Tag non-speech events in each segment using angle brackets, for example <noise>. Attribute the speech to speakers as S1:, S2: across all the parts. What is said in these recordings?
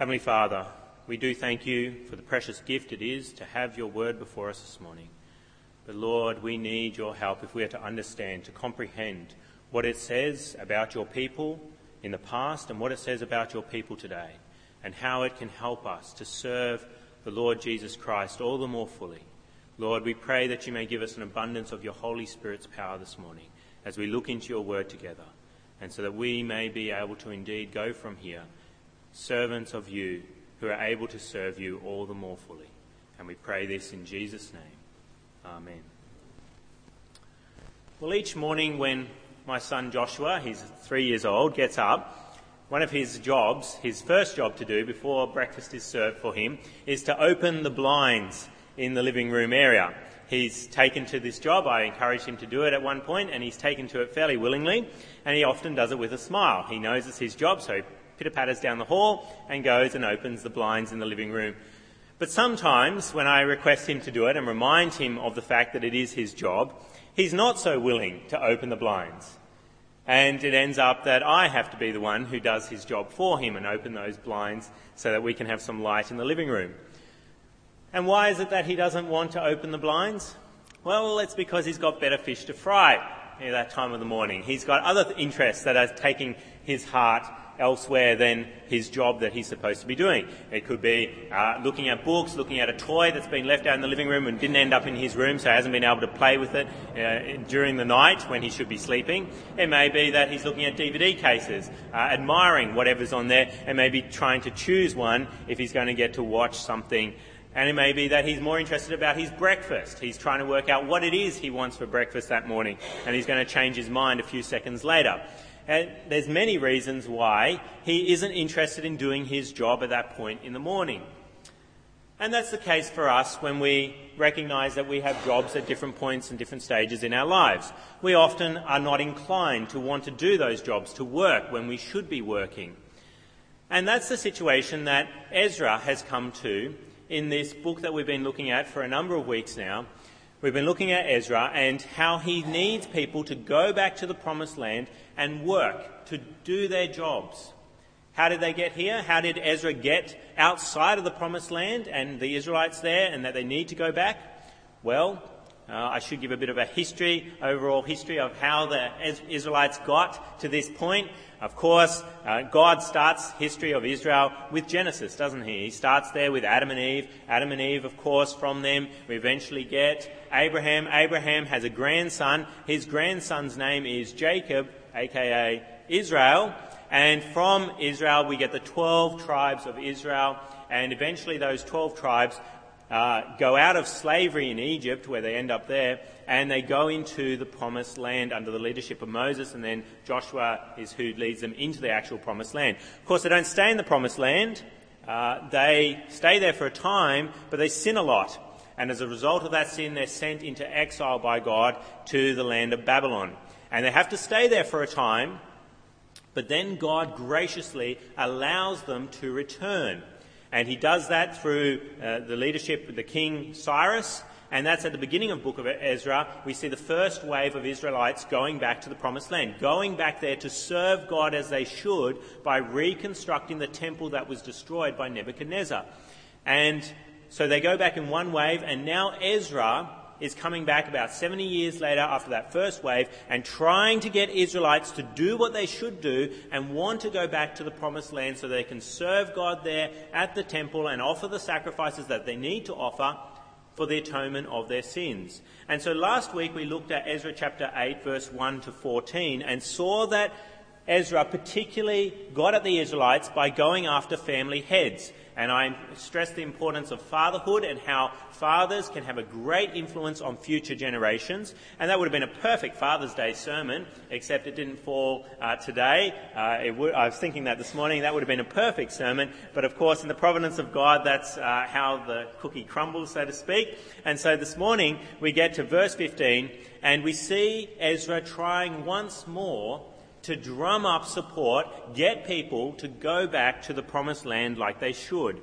S1: Heavenly Father, we do thank you for the precious gift it is to have your word before us this morning. But Lord, we need your help if we are to understand, to comprehend what it says about your people in the past and what it says about your people today, and how it can help us to serve the Lord Jesus Christ all the more fully. Lord, we pray that you may give us an abundance of your Holy Spirit's power this morning as we look into your word together, and so that we may be able to indeed go from here servants of you who are able to serve you all the more fully. And we pray this in Jesus' name. Amen. Well, each morning when my son Joshua, he's three years old, gets up, one of his jobs, his first job to do before breakfast is served for him, is to open the blinds in the living room area. He's taken to this job. I encouraged him to do it at one point, and he's taken to it fairly willingly, and he often does it with a smile. He knows it's his job, so pitter patters down the hall and goes and opens the blinds in the living room. But sometimes, when I request him to do it and remind him of the fact that it is his job, he's not so willing to open the blinds. And it ends up that I have to be the one who does his job for him and open those blinds so that we can have some light in the living room. And why is it that he doesn't want to open the blinds? Well, it's because he's got better fish to fry at that time of the morning. He's got other interests that are taking his heart elsewhere than his job that he's supposed to be doing. It could be uh, looking at books, looking at a toy that's been left out in the living room and didn't end up in his room, so hasn't been able to play with it uh, during the night when he should be sleeping. It may be that he's looking at DVD cases, uh, admiring whatever's on there, and maybe trying to choose one if he's going to get to watch something and it may be that he's more interested about his breakfast. He's trying to work out what it is he wants for breakfast that morning, and he's going to change his mind a few seconds later. And there's many reasons why he isn't interested in doing his job at that point in the morning. And that's the case for us when we recognise that we have jobs at different points and different stages in our lives. We often are not inclined to want to do those jobs, to work when we should be working. And that's the situation that Ezra has come to in this book that we've been looking at for a number of weeks now, We've been looking at Ezra and how he needs people to go back to the promised land and work, to do their jobs. How did they get here? How did Ezra get outside of the promised land and the Israelites there and that they need to go back? Well, uh, I should give a bit of a history, overall history of how the Israelites got to this point. Of course, uh, God starts history of Israel with Genesis, doesn't he? He starts there with Adam and Eve. Adam and Eve, of course, from them we eventually get Abraham. Abraham has a grandson. His grandson's name is Jacob, aka Israel. And from Israel we get the 12 tribes of Israel. And eventually those 12 tribes uh, go out of slavery in Egypt, where they end up there, and they go into the promised land under the leadership of Moses, and then Joshua is who leads them into the actual promised land. Of course, they don't stay in the promised land. Uh, they stay there for a time, but they sin a lot. And as a result of that sin, they're sent into exile by God to the land of Babylon. And they have to stay there for a time, but then God graciously allows them to return. And he does that through uh, the leadership of the king Cyrus. And that's at the beginning of the book of Ezra. We see the first wave of Israelites going back to the promised land, going back there to serve God as they should by reconstructing the temple that was destroyed by Nebuchadnezzar. And so they go back in one wave, and now Ezra is coming back about 70 years later after that first wave and trying to get Israelites to do what they should do and want to go back to the promised land so they can serve God there at the temple and offer the sacrifices that they need to offer for the atonement of their sins. And so last week we looked at Ezra chapter 8 verse 1 to 14 and saw that Ezra particularly got at the Israelites by going after family heads. And I stress the importance of fatherhood and how fathers can have a great influence on future generations. And that would have been a perfect Father's Day sermon, except it didn't fall uh, today. Uh, would, I was thinking that this morning. That would have been a perfect sermon. But of course, in the providence of God, that's uh, how the cookie crumbles, so to speak. And so this morning, we get to verse 15, and we see Ezra trying once more to drum up support, get people to go back to the promised land like they should.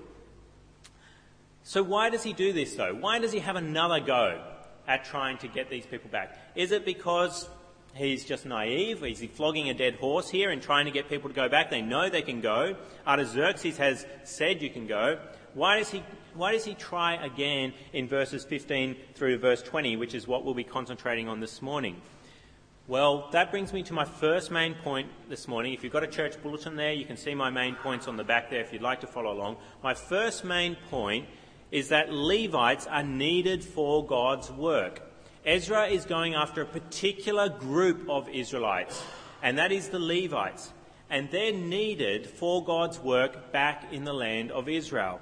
S1: So, why does he do this though? Why does he have another go at trying to get these people back? Is it because he's just naive? Is he flogging a dead horse here and trying to get people to go back? They know they can go. Artaxerxes has said you can go. Why does he why does he try again in verses 15 through to verse 20, which is what we'll be concentrating on this morning? Well, that brings me to my first main point this morning. If you've got a church bulletin there, you can see my main points on the back there if you'd like to follow along. My first main point is that Levites are needed for God's work. Ezra is going after a particular group of Israelites, and that is the Levites. And they're needed for God's work back in the land of Israel.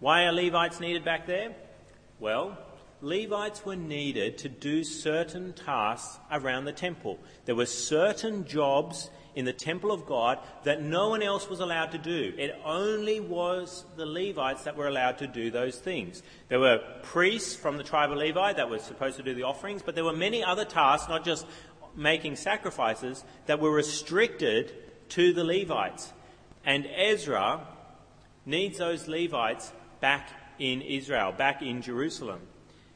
S1: Why are Levites needed back there? Well, Levites were needed to do certain tasks around the temple. There were certain jobs in the temple of God that no one else was allowed to do. It only was the Levites that were allowed to do those things. There were priests from the tribe of Levi that were supposed to do the offerings, but there were many other tasks, not just making sacrifices, that were restricted to the Levites. And Ezra needs those Levites back in Israel, back in Jerusalem.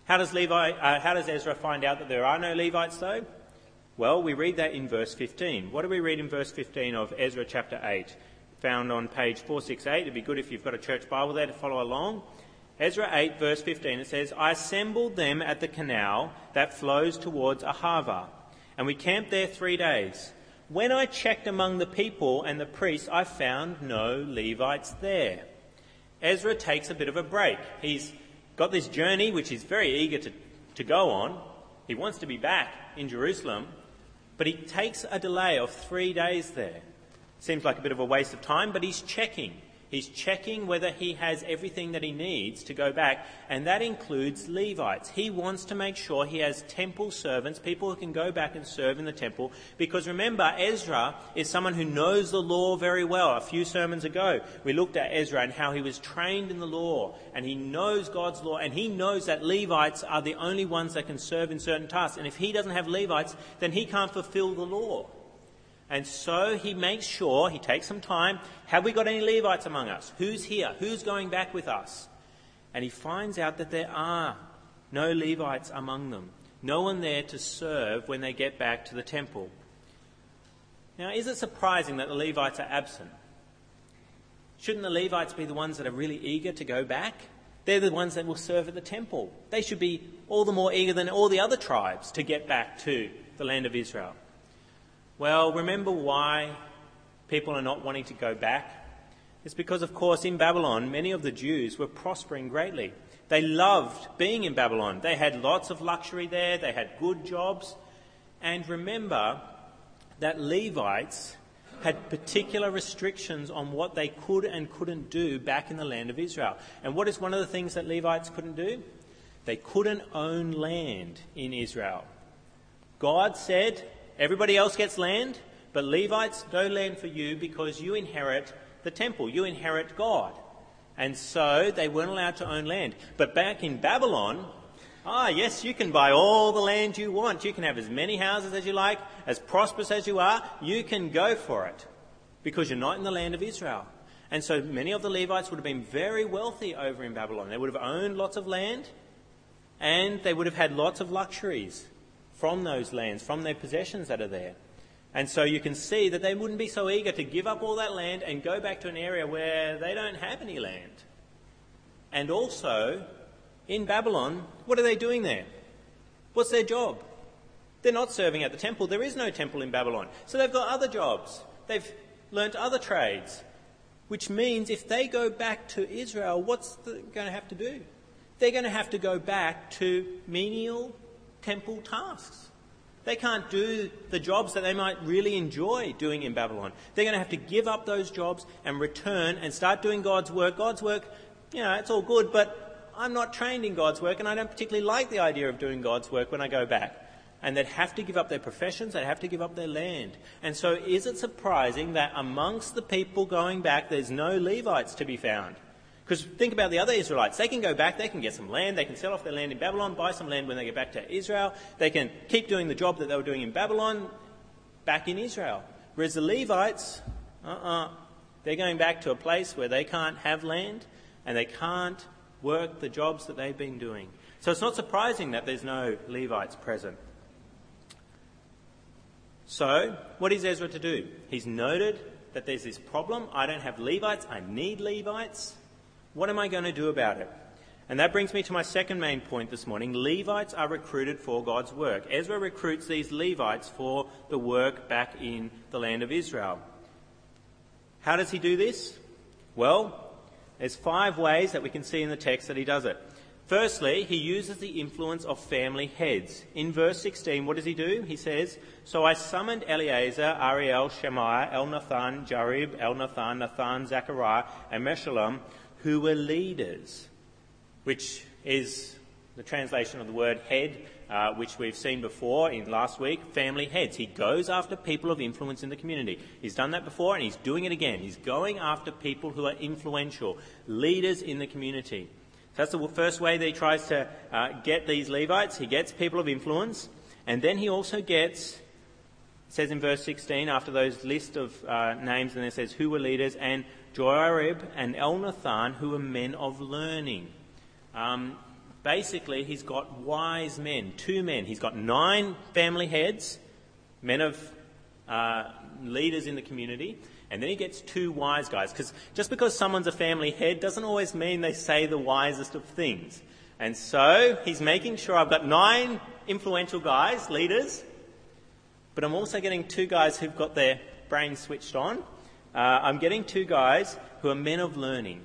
S1: How does, Levi, uh, how does Ezra find out that there are no Levites, though? Well, we read that in verse 15. What do we read in verse 15 of Ezra chapter 8? Found on page 468. It'd be good if you've got a church Bible there to follow along. Ezra 8, verse 15, it says, I assembled them at the canal that flows towards Ahava, and we camped there three days. When I checked among the people and the priests, I found no Levites there. Ezra takes a bit of a break. He's got this journey which he's very eager to, to go on. He wants to be back in Jerusalem, but he takes a delay of three days there. Seems like a bit of a waste of time, but he's checking. He's checking whether he has everything that he needs to go back, and that includes Levites. He wants to make sure he has temple servants, people who can go back and serve in the temple, because remember, Ezra is someone who knows the law very well. A few sermons ago, we looked at Ezra and how he was trained in the law, and he knows God's law, and he knows that Levites are the only ones that can serve in certain tasks. And if he doesn't have Levites, then he can't fulfill the law. And so he makes sure, he takes some time, have we got any Levites among us? Who's here? Who's going back with us? And he finds out that there are no Levites among them. No one there to serve when they get back to the temple. Now, is it surprising that the Levites are absent? Shouldn't the Levites be the ones that are really eager to go back? They're the ones that will serve at the temple. They should be all the more eager than all the other tribes to get back to the land of Israel. Well, remember why people are not wanting to go back? It's because, of course, in Babylon, many of the Jews were prospering greatly. They loved being in Babylon. They had lots of luxury there, they had good jobs. And remember that Levites had particular restrictions on what they could and couldn't do back in the land of Israel. And what is one of the things that Levites couldn't do? They couldn't own land in Israel. God said, Everybody else gets land, but Levites, no land for you because you inherit the temple, you inherit God. And so they weren't allowed to own land. But back in Babylon, ah, yes, you can buy all the land you want. You can have as many houses as you like, as prosperous as you are. You can go for it because you're not in the land of Israel. And so many of the Levites would have been very wealthy over in Babylon. They would have owned lots of land and they would have had lots of luxuries from those lands, from their possessions that are there. And so you can see that they wouldn't be so eager to give up all that land and go back to an area where they don't have any land. And also, in Babylon, what are they doing there? What's their job? They're not serving at the temple. There is no temple in Babylon. So they've got other jobs. They've learnt other trades. Which means if they go back to Israel, what's going to have to do? They're going to have to go back to menial temple tasks. They can't do the jobs that they might really enjoy doing in Babylon. They're going to have to give up those jobs and return and start doing God's work. God's work, you know, it's all good, but I'm not trained in God's work and I don't particularly like the idea of doing God's work when I go back. And they'd have to give up their professions, they'd have to give up their land. And so is it surprising that amongst the people going back, there's no Levites to be found? Because think about the other Israelites. They can go back, they can get some land, they can sell off their land in Babylon, buy some land when they get back to Israel. They can keep doing the job that they were doing in Babylon back in Israel. Whereas the Levites, uh uh-uh, uh, they are going back to a place where they can't have land and they can't work the jobs that they've been doing. So it's not surprising that there's no Levites present. So, what is Ezra to do? He's noted that there's this problem. I don't have Levites. I need Levites. What am I going to do about it? And that brings me to my second main point this morning. Levites are recruited for God's work. Ezra recruits these Levites for the work back in the land of Israel. How does he do this? Well, there's five ways that we can see in the text that he does it. Firstly, he uses the influence of family heads. In verse 16, what does he do? He says, So I summoned Eleazar, Ariel, Shemaiah, Elnathan, Jarib, Elnathan, Nathan, Zechariah, and Meshullam, who were leaders, which is the translation of the word head, uh, which we've seen before in last week, family heads. He goes after people of influence in the community. He's done that before and he's doing it again. He's going after people who are influential, leaders in the community. That's the first way that he tries to uh, get these Levites. He gets people of influence, and then he also gets, says in verse 16, after those list of uh, names, and it says who were leaders, and Joiarib and Elnathan, who were men of learning. Um, basically, he's got wise men, two men. He's got nine family heads, men of uh, leaders in the community, and then he gets two wise guys, because just because someone's a family head doesn't always mean they say the wisest of things. And so he's making sure I've got nine influential guys, leaders, but I'm also getting two guys who've got their brains switched on. Uh, I'm getting two guys who are men of learning.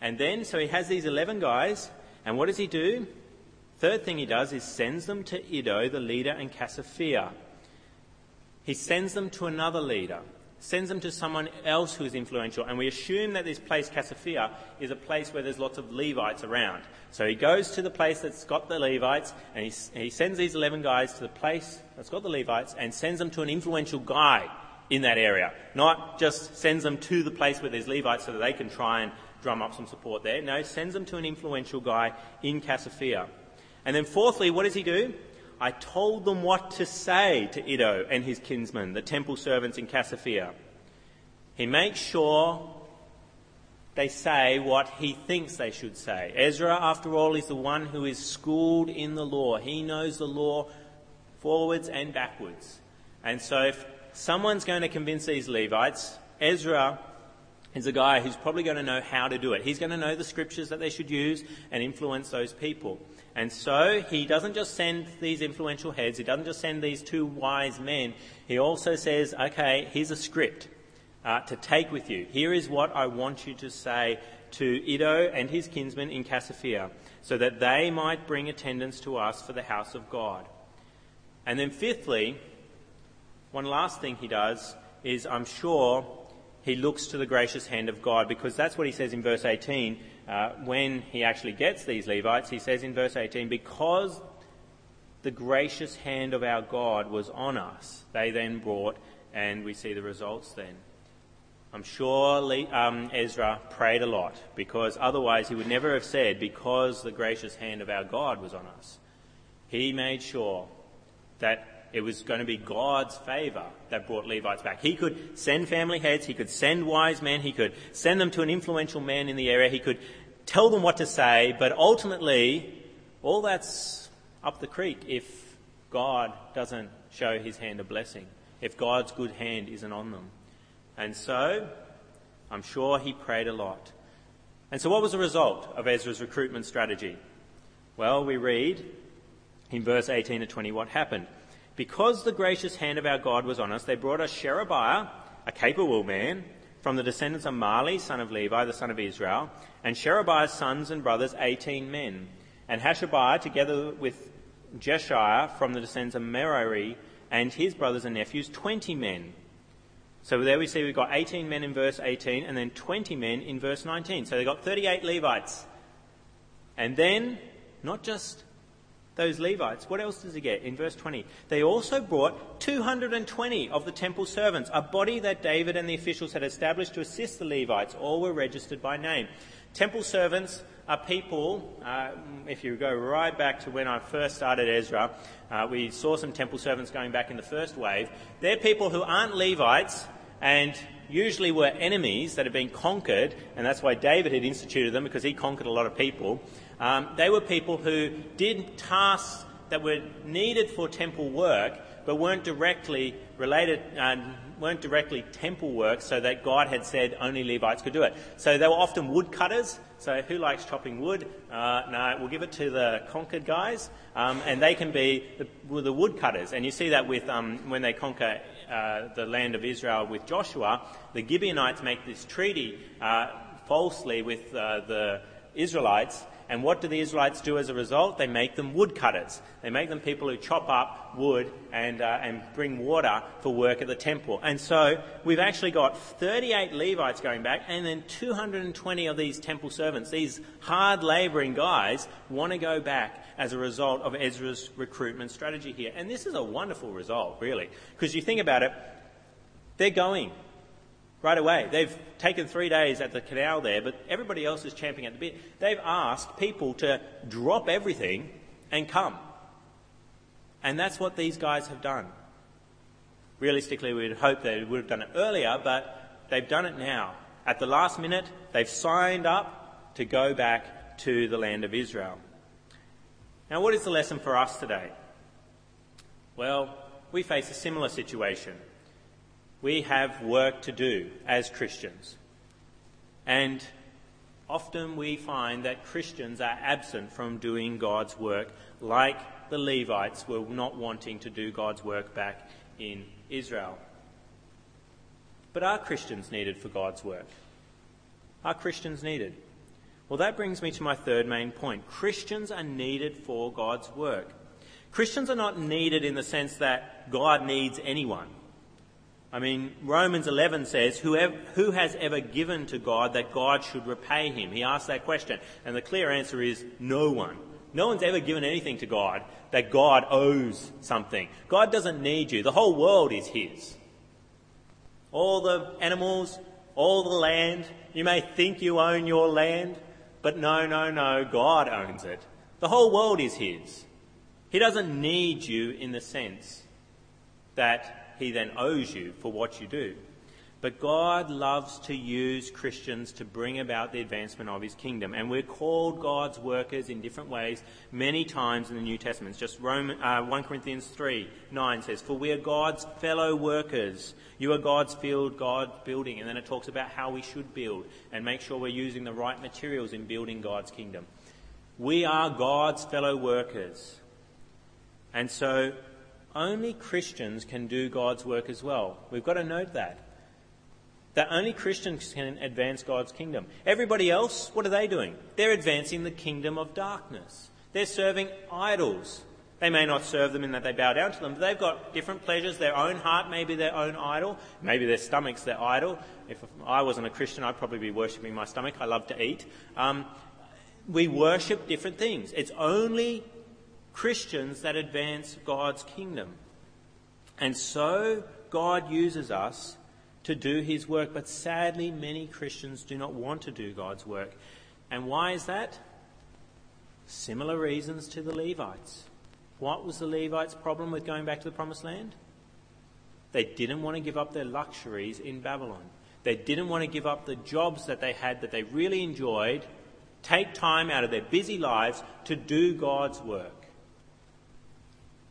S1: And then, so he has these 11 guys, and what does he do? Third thing he does is sends them to Iddo, the leader, and Casiphia. He sends them to another leader sends them to someone else who is influential. And we assume that this place, Casiphia, is a place where there's lots of Levites around. So he goes to the place that's got the Levites, and he, he sends these 11 guys to the place that's got the Levites and sends them to an influential guy in that area. Not just sends them to the place where there's Levites so that they can try and drum up some support there. No, sends them to an influential guy in Casiphia. And then fourthly, what does he do? I told them what to say to Iddo and his kinsmen, the temple servants in Casiphia. He makes sure they say what he thinks they should say. Ezra, after all, is the one who is schooled in the law. He knows the law forwards and backwards. And so if someone's going to convince these Levites, Ezra is a guy who's probably going to know how to do it. He's going to know the scriptures that they should use and influence those people. And so he doesn't just send these influential heads, he doesn't just send these two wise men, he also says, okay, here's a script uh, to take with you. Here is what I want you to say to Iddo and his kinsmen in Casiphia, so that they might bring attendance to us for the house of God. And then, fifthly, one last thing he does is, I'm sure, he looks to the gracious hand of God, because that's what he says in verse 18 uh, when he actually gets these Levites, he says in verse 18, because the gracious hand of our God was on us, they then brought, and we see the results then. I'm sure um, Ezra prayed a lot because otherwise he would never have said, because the gracious hand of our God was on us. He made sure that it was going to be God's favour that brought Levites back. He could send family heads, he could send wise men, he could send them to an influential man in the area, he could tell them what to say, but ultimately, all that's up the creek if God doesn't show his hand of blessing, if God's good hand isn't on them. And so, I'm sure he prayed a lot. And so, what was the result of Ezra's recruitment strategy? Well, we read in verse 18 to 20 what happened. Because the gracious hand of our God was on us, they brought us Sherebiah, a capable man, from the descendants of Mahli, son of Levi, the son of Israel, and Sherebiah's sons and brothers, 18 men, and Hashabiah, together with Jeshaiah, from the descendants of Merari, and his brothers and nephews, 20 men. So there we see we've got 18 men in verse 18 and then 20 men in verse 19. So they've got 38 Levites. And then, not just those Levites. What else does he get? In verse 20, they also brought 220 of the temple servants, a body that David and the officials had established to assist the Levites. All were registered by name. Temple servants are people, uh, if you go right back to when I first started Ezra, uh, we saw some temple servants going back in the first wave. They're people who aren't Levites and usually were enemies that had been conquered, and that's why David had instituted them because he conquered a lot of people. Um, they were people who did tasks that were needed for temple work, but weren't directly related, uh, weren't directly temple work, so that God had said only Levites could do it. So they were often woodcutters. So who likes chopping wood? Uh, no, we'll give it to the conquered guys, um, and they can be the, the woodcutters. And you see that with um, when they conquer uh, the land of Israel with Joshua, the Gibeonites make this treaty uh, falsely with uh, the Israelites and what do the Israelites do as a result? They make them woodcutters. They make them people who chop up wood and, uh, and bring water for work at the temple. And so we've actually got 38 Levites going back, and then 220 of these temple servants. These hard labouring guys want to go back as a result of Ezra's recruitment strategy here. And this is a wonderful result, really, because you think about it, they're going right away. They've taken three days at the canal there, but everybody else is champing at the bit. They've asked people to drop everything and come. And that's what these guys have done. Realistically, we'd hope they would have done it earlier, but they've done it now. At the last minute, they've signed up to go back to the land of Israel. Now, what is the lesson for us today? Well, we face a similar situation we have work to do as Christians. And often we find that Christians are absent from doing God's work, like the Levites were not wanting to do God's work back in Israel. But are Christians needed for God's work? Are Christians needed? Well, that brings me to my third main point. Christians are needed for God's work. Christians are not needed in the sense that God needs anyone. I mean, Romans 11 says, Who has ever given to God that God should repay him? He asks that question. And the clear answer is no one. No one's ever given anything to God that God owes something. God doesn't need you. The whole world is His. All the animals, all the land. You may think you own your land, but no, no, no. God owns it. The whole world is His. He doesn't need you in the sense that he then owes you for what you do. But God loves to use Christians to bring about the advancement of his kingdom. And we're called God's workers in different ways many times in the New Testament. It's just Roman, uh, 1 Corinthians 3 9 says, For we are God's fellow workers. You are God's field, God building. And then it talks about how we should build and make sure we're using the right materials in building God's kingdom. We are God's fellow workers. And so only Christians can do God's work as well. We've got to note that. That only Christians can advance God's kingdom. Everybody else, what are they doing? They're advancing the kingdom of darkness. They're serving idols. They may not serve them in that they bow down to them, but they've got different pleasures. Their own heart may be their own idol. Maybe their stomach's their idol. If I wasn't a Christian, I'd probably be worshipping my stomach. I love to eat. Um, we worship different things. It's only Christians that advance God's kingdom. And so God uses us to do his work, but sadly, many Christians do not want to do God's work. And why is that? Similar reasons to the Levites. What was the Levites' problem with going back to the promised land? They didn't want to give up their luxuries in Babylon. They didn't want to give up the jobs that they had that they really enjoyed, take time out of their busy lives to do God's work.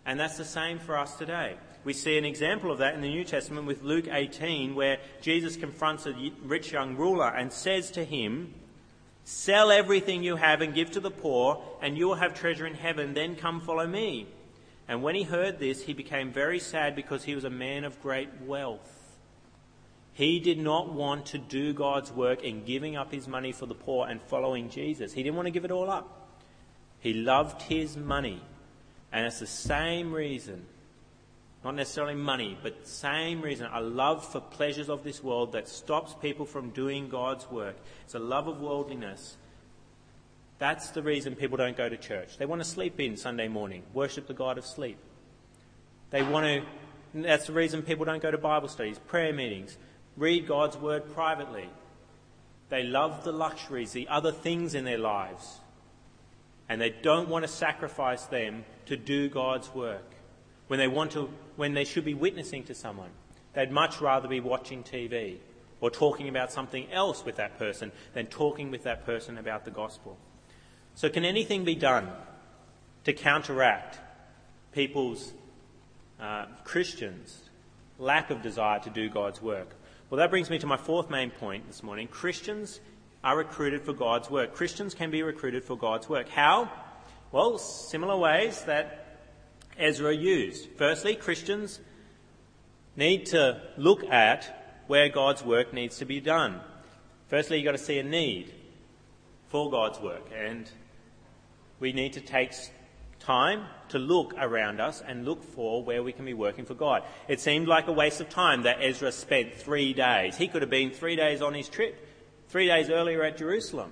S1: And that's the same for us today. We see an example of that in the New Testament with Luke 18, where Jesus confronts a rich young ruler and says to him, Sell everything you have and give to the poor, and you will have treasure in heaven. Then come follow me. And when he heard this, he became very sad because he was a man of great wealth. He did not want to do God's work in giving up his money for the poor and following Jesus. He didn't want to give it all up. He loved his money and it's the same reason, not necessarily money, but same reason, a love for pleasures of this world that stops people from doing God's work. It's a love of worldliness. That's the reason people don't go to church. They want to sleep in Sunday morning, worship the God of sleep. They want to, that's the reason people don't go to Bible studies, prayer meetings, read God's word privately. They love the luxuries, the other things in their lives and they don't want to sacrifice them to do God's work. When they want to, when they should be witnessing to someone, they'd much rather be watching TV or talking about something else with that person than talking with that person about the gospel. So, can anything be done to counteract people's uh, Christians, lack of desire to do God's work. Well, that brings me to my fourth main point this morning. Christians are recruited for God's work. Christians can be recruited for God's work. How? Well, similar ways that Ezra used. Firstly, Christians need to look at where God's work needs to be done. Firstly, you've got to see a need for God's work, and we need to take time to look around us and look for where we can be working for God. It seemed like a waste of time that Ezra spent three days. He could have been three days on his trip, three days earlier at Jerusalem.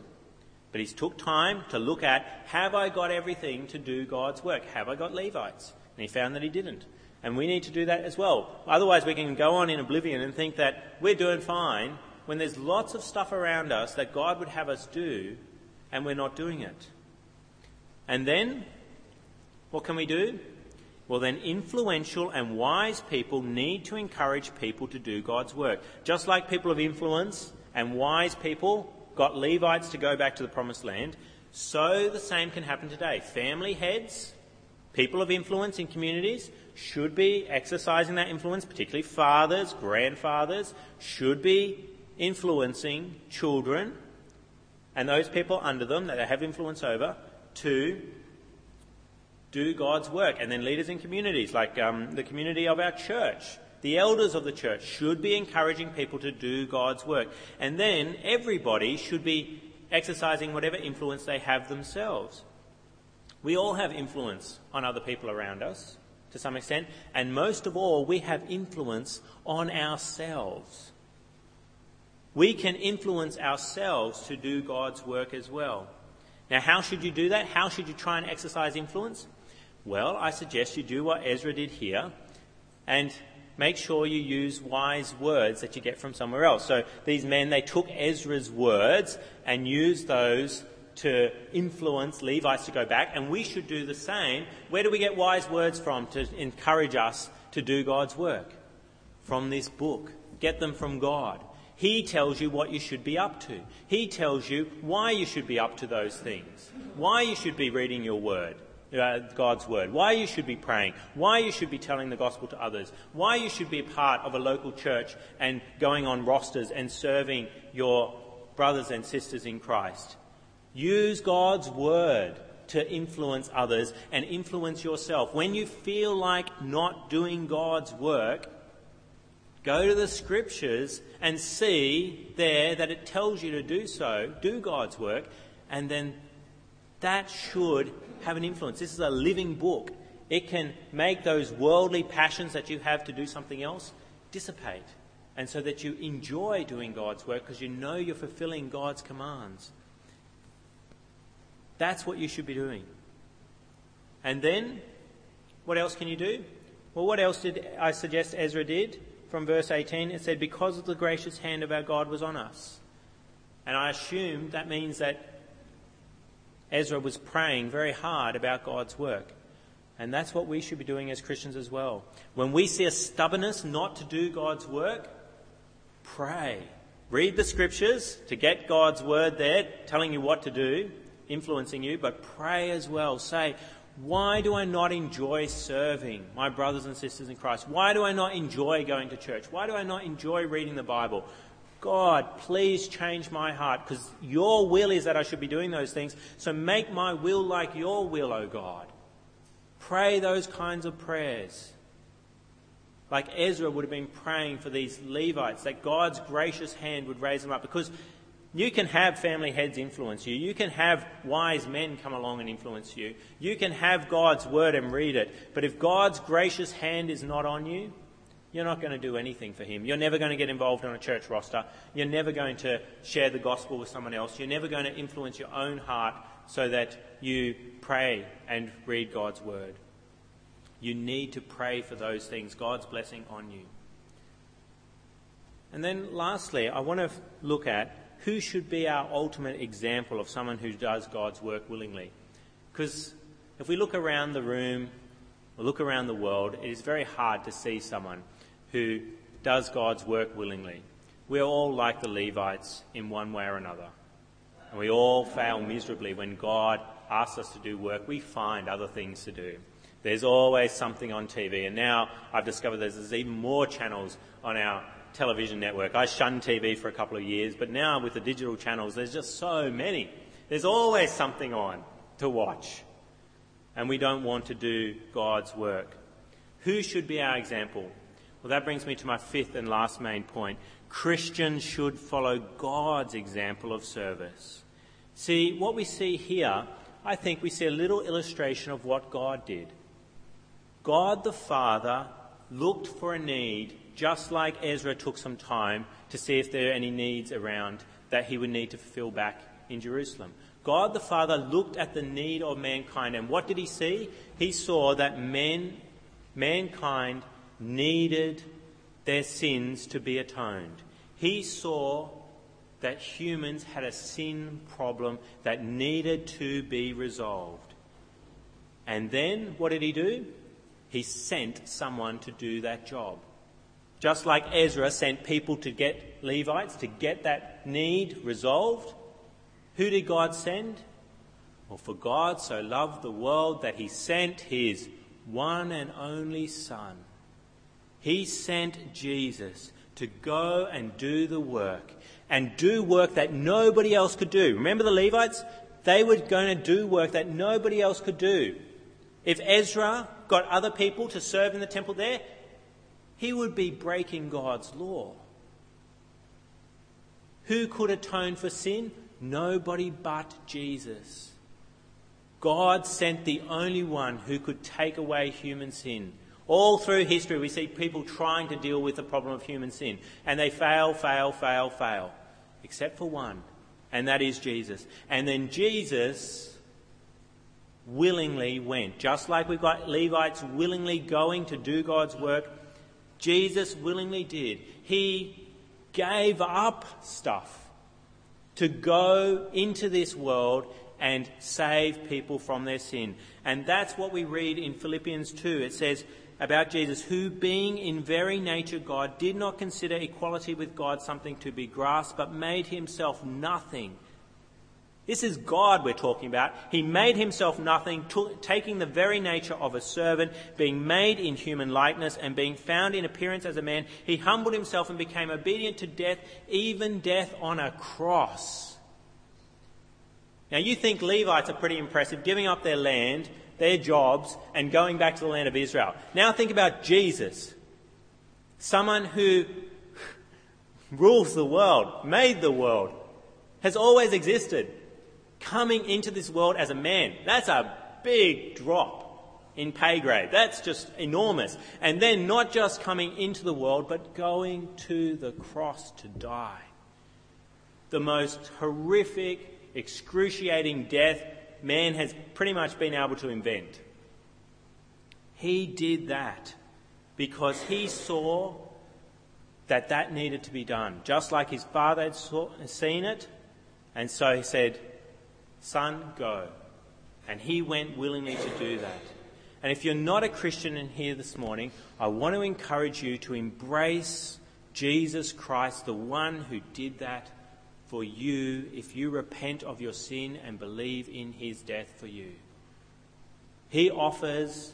S1: But he took time to look at have I got everything to do God's work? Have I got Levites? And he found that he didn't. And we need to do that as well. Otherwise, we can go on in oblivion and think that we're doing fine when there's lots of stuff around us that God would have us do and we're not doing it. And then what can we do? Well, then, influential and wise people need to encourage people to do God's work. Just like people of influence and wise people got Levites to go back to the promised land, so the same can happen today. Family heads, people of influence in communities, should be exercising that influence, particularly fathers, grandfathers, should be influencing children and those people under them that they have influence over to do God's work. And then leaders in communities, like um, the community of our church, the elders of the church, should be encouraging people to do God's work. And then everybody should be exercising whatever influence they have themselves. We all have influence on other people around us to some extent, and most of all, we have influence on ourselves. We can influence ourselves to do God's work as well. Now, how should you do that? How should you try and exercise influence? Well, I suggest you do what Ezra did here and make sure you use wise words that you get from somewhere else. So these men, they took Ezra's words and used those to influence Levites to go back, and we should do the same. Where do we get wise words from to encourage us to do God's work? From this book. Get them from God. He tells you what you should be up to. He tells you why you should be up to those things, why you should be reading your word uh, God's word, why you should be praying, why you should be telling the gospel to others, why you should be a part of a local church and going on rosters and serving your brothers and sisters in Christ. Use God's word to influence others and influence yourself. When you feel like not doing God's work, go to the scriptures and see there that it tells you to do so, do God's work, and then that should have an influence. This is a living book. It can make those worldly passions that you have to do something else dissipate. And so that you enjoy doing God's work because you know you're fulfilling God's commands. That's what you should be doing. And then, what else can you do? Well, what else did I suggest Ezra did? From verse 18, it said, Because the gracious hand of our God was on us. And I assume that means that Ezra was praying very hard about God's work. And that's what we should be doing as Christians as well. When we see a stubbornness not to do God's work, pray. Read the scriptures to get God's word there, telling you what to do, influencing you, but pray as well. Say, why do I not enjoy serving my brothers and sisters in Christ? Why do I not enjoy going to church? Why do I not enjoy reading the Bible? God, please change my heart because your will is that I should be doing those things. So make my will like your will, O God. Pray those kinds of prayers. Like Ezra would have been praying for these Levites, that God's gracious hand would raise them up. Because you can have family heads influence you. You can have wise men come along and influence you. You can have God's word and read it. But if God's gracious hand is not on you, you're not going to do anything for him. You're never going to get involved on a church roster. You're never going to share the gospel with someone else. You're never going to influence your own heart so that you pray and read God's word. You need to pray for those things, God's blessing on you. And then lastly, I want to look at who should be our ultimate example of someone who does God's work willingly. Because if we look around the room, or look around the world, it is very hard to see someone who does God's work willingly. We're all like the Levites in one way or another. And we all fail miserably when God asks us to do work. We find other things to do. There's always something on TV. And now I've discovered there's even more channels on our television network. I shunned TV for a couple of years, but now with the digital channels, there's just so many. There's always something on to watch. And we don't want to do God's work. Who should be our example? Well, that brings me to my fifth and last main point. Christians should follow God's example of service. See, what we see here, I think we see a little illustration of what God did. God the Father looked for a need, just like Ezra took some time to see if there are any needs around that he would need to fulfill back in Jerusalem. God the Father looked at the need of mankind, and what did he see? He saw that men, mankind needed their sins to be atoned. He saw that humans had a sin problem that needed to be resolved. And then what did he do? He sent someone to do that job. Just like Ezra sent people to get Levites to get that need resolved, who did God send? Well, for God so loved the world that he sent his one and only Son. He sent Jesus to go and do the work and do work that nobody else could do. Remember the Levites? They were going to do work that nobody else could do. If Ezra got other people to serve in the temple there, he would be breaking God's law. Who could atone for sin? Nobody but Jesus. God sent the only one who could take away human sin. All through history, we see people trying to deal with the problem of human sin, and they fail, fail, fail, fail, except for one, and that is Jesus. And then Jesus willingly went. Just like we've got Levites willingly going to do God's work, Jesus willingly did. He gave up stuff to go into this world and save people from their sin. And that's what we read in Philippians 2. It says about Jesus, who being in very nature God, did not consider equality with God something to be grasped, but made himself nothing this is God we're talking about. He made himself nothing, taking the very nature of a servant, being made in human likeness, and being found in appearance as a man. He humbled himself and became obedient to death, even death on a cross. Now, you think Levites are pretty impressive, giving up their land, their jobs, and going back to the land of Israel. Now, think about Jesus, someone who <laughs> rules the world, made the world, has always existed coming into this world as a man. That's a big drop in pay grade. That's just enormous. And then not just coming into the world, but going to the cross to die. The most horrific, excruciating death man has pretty much been able to invent. He did that because he saw that that needed to be done, just like his father had saw, seen it. And so he said, Son, go. And he went willingly to do that. And if you're not a Christian in here this morning, I want to encourage you to embrace Jesus Christ, the one who did that for you if you repent of your sin and believe in his death for you. He offers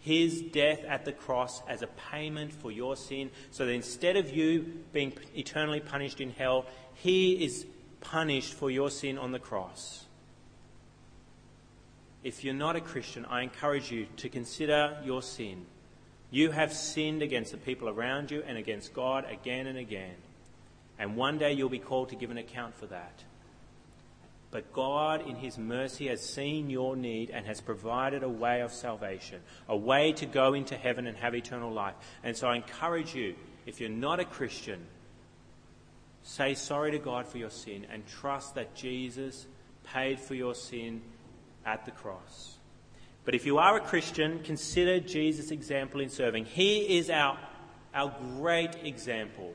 S1: his death at the cross as a payment for your sin, so that instead of you being eternally punished in hell, he is punished for your sin on the cross if you're not a Christian, I encourage you to consider your sin. You have sinned against the people around you and against God again and again. And one day you'll be called to give an account for that. But God, in His mercy, has seen your need and has provided a way of salvation, a way to go into heaven and have eternal life. And so I encourage you, if you're not a Christian, say sorry to God for your sin and trust that Jesus paid for your sin at the cross. But if you are a Christian, consider Jesus' example in serving. He is our, our great example.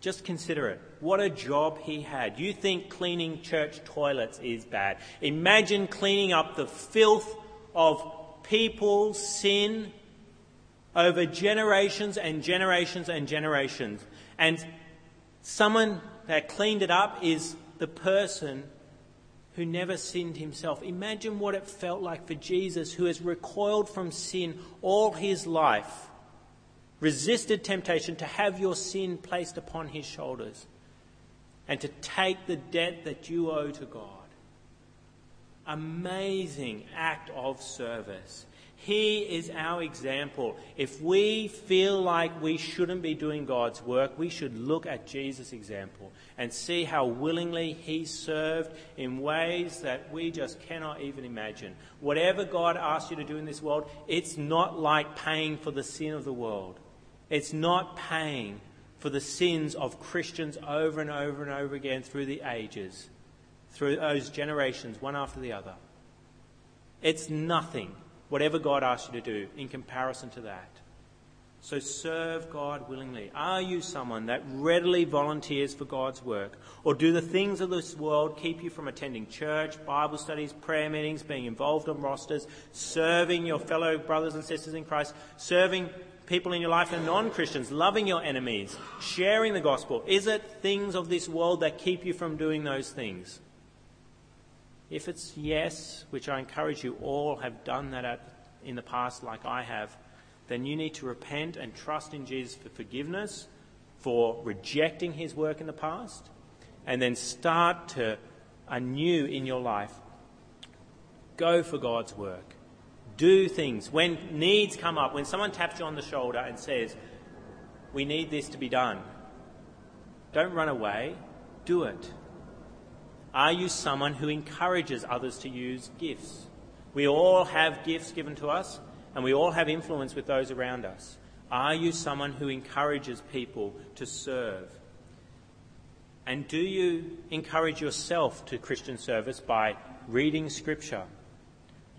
S1: Just consider it. What a job he had. You think cleaning church toilets is bad. Imagine cleaning up the filth of people's sin over generations and generations and generations. And someone that cleaned it up is the person who never sinned himself. Imagine what it felt like for Jesus, who has recoiled from sin all his life, resisted temptation to have your sin placed upon his shoulders, and to take the debt that you owe to God. Amazing act of service. He is our example. If we feel like we shouldn't be doing God's work, we should look at Jesus' example and see how willingly he served in ways that we just cannot even imagine. Whatever God asks you to do in this world, it's not like paying for the sin of the world. It's not paying for the sins of Christians over and over and over again through the ages, through those generations, one after the other. It's nothing whatever God asks you to do in comparison to that. So serve God willingly. Are you someone that readily volunteers for God's work? Or do the things of this world keep you from attending church, Bible studies, prayer meetings, being involved on rosters, serving your fellow brothers and sisters in Christ, serving people in your life and non Christians, loving your enemies, sharing the gospel? Is it things of this world that keep you from doing those things? If it's yes, which I encourage you all have done that at, in the past like I have, then you need to repent and trust in Jesus for forgiveness, for rejecting his work in the past, and then start to anew in your life. Go for God's work. Do things. When needs come up, when someone taps you on the shoulder and says, We need this to be done, don't run away. Do it. Are you someone who encourages others to use gifts? We all have gifts given to us, and we all have influence with those around us. Are you someone who encourages people to serve? And do you encourage yourself to Christian service by reading Scripture?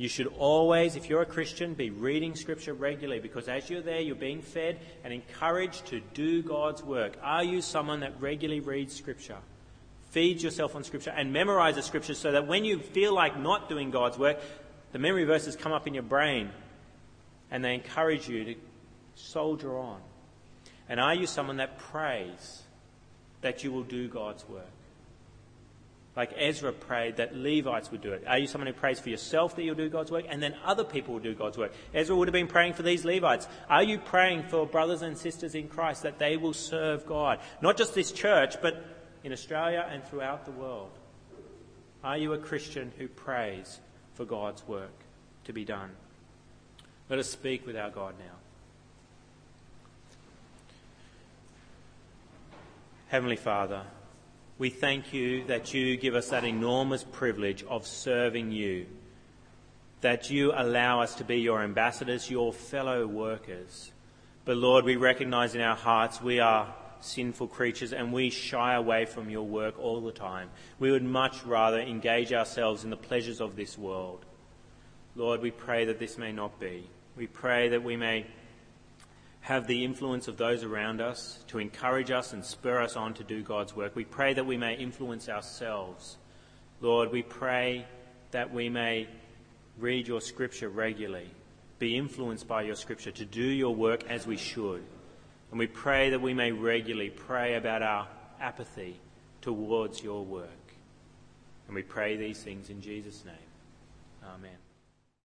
S1: You should always, if you're a Christian, be reading Scripture regularly because as you're there, you're being fed and encouraged to do God's work. Are you someone that regularly reads Scripture? Feed yourself on Scripture and memorize the Scriptures so that when you feel like not doing God's work, the memory verses come up in your brain and they encourage you to soldier on. And are you someone that prays that you will do God's work? Like Ezra prayed that Levites would do it. Are you someone who prays for yourself that you'll do God's work and then other people will do God's work? Ezra would have been praying for these Levites. Are you praying for brothers and sisters in Christ that they will serve God? Not just this church, but in Australia and throughout the world? Are you a Christian who prays for God's work to be done? Let us speak with our God now. Heavenly Father, we thank you that you give us that enormous privilege of serving you, that you allow us to be your ambassadors, your fellow workers. But Lord, we recognize in our hearts we are sinful creatures and we shy away from your work all the time. We would much rather engage ourselves in the pleasures of this world. Lord, we pray that this may not be. We pray that we may have the influence of those around us to encourage us and spur us on to do God's work. We pray that we may influence ourselves. Lord, we pray that we may read your scripture regularly, be influenced by your scripture to do your work as we should. And we pray that we may regularly pray about our apathy towards your work. And we pray these things in Jesus' name. Amen.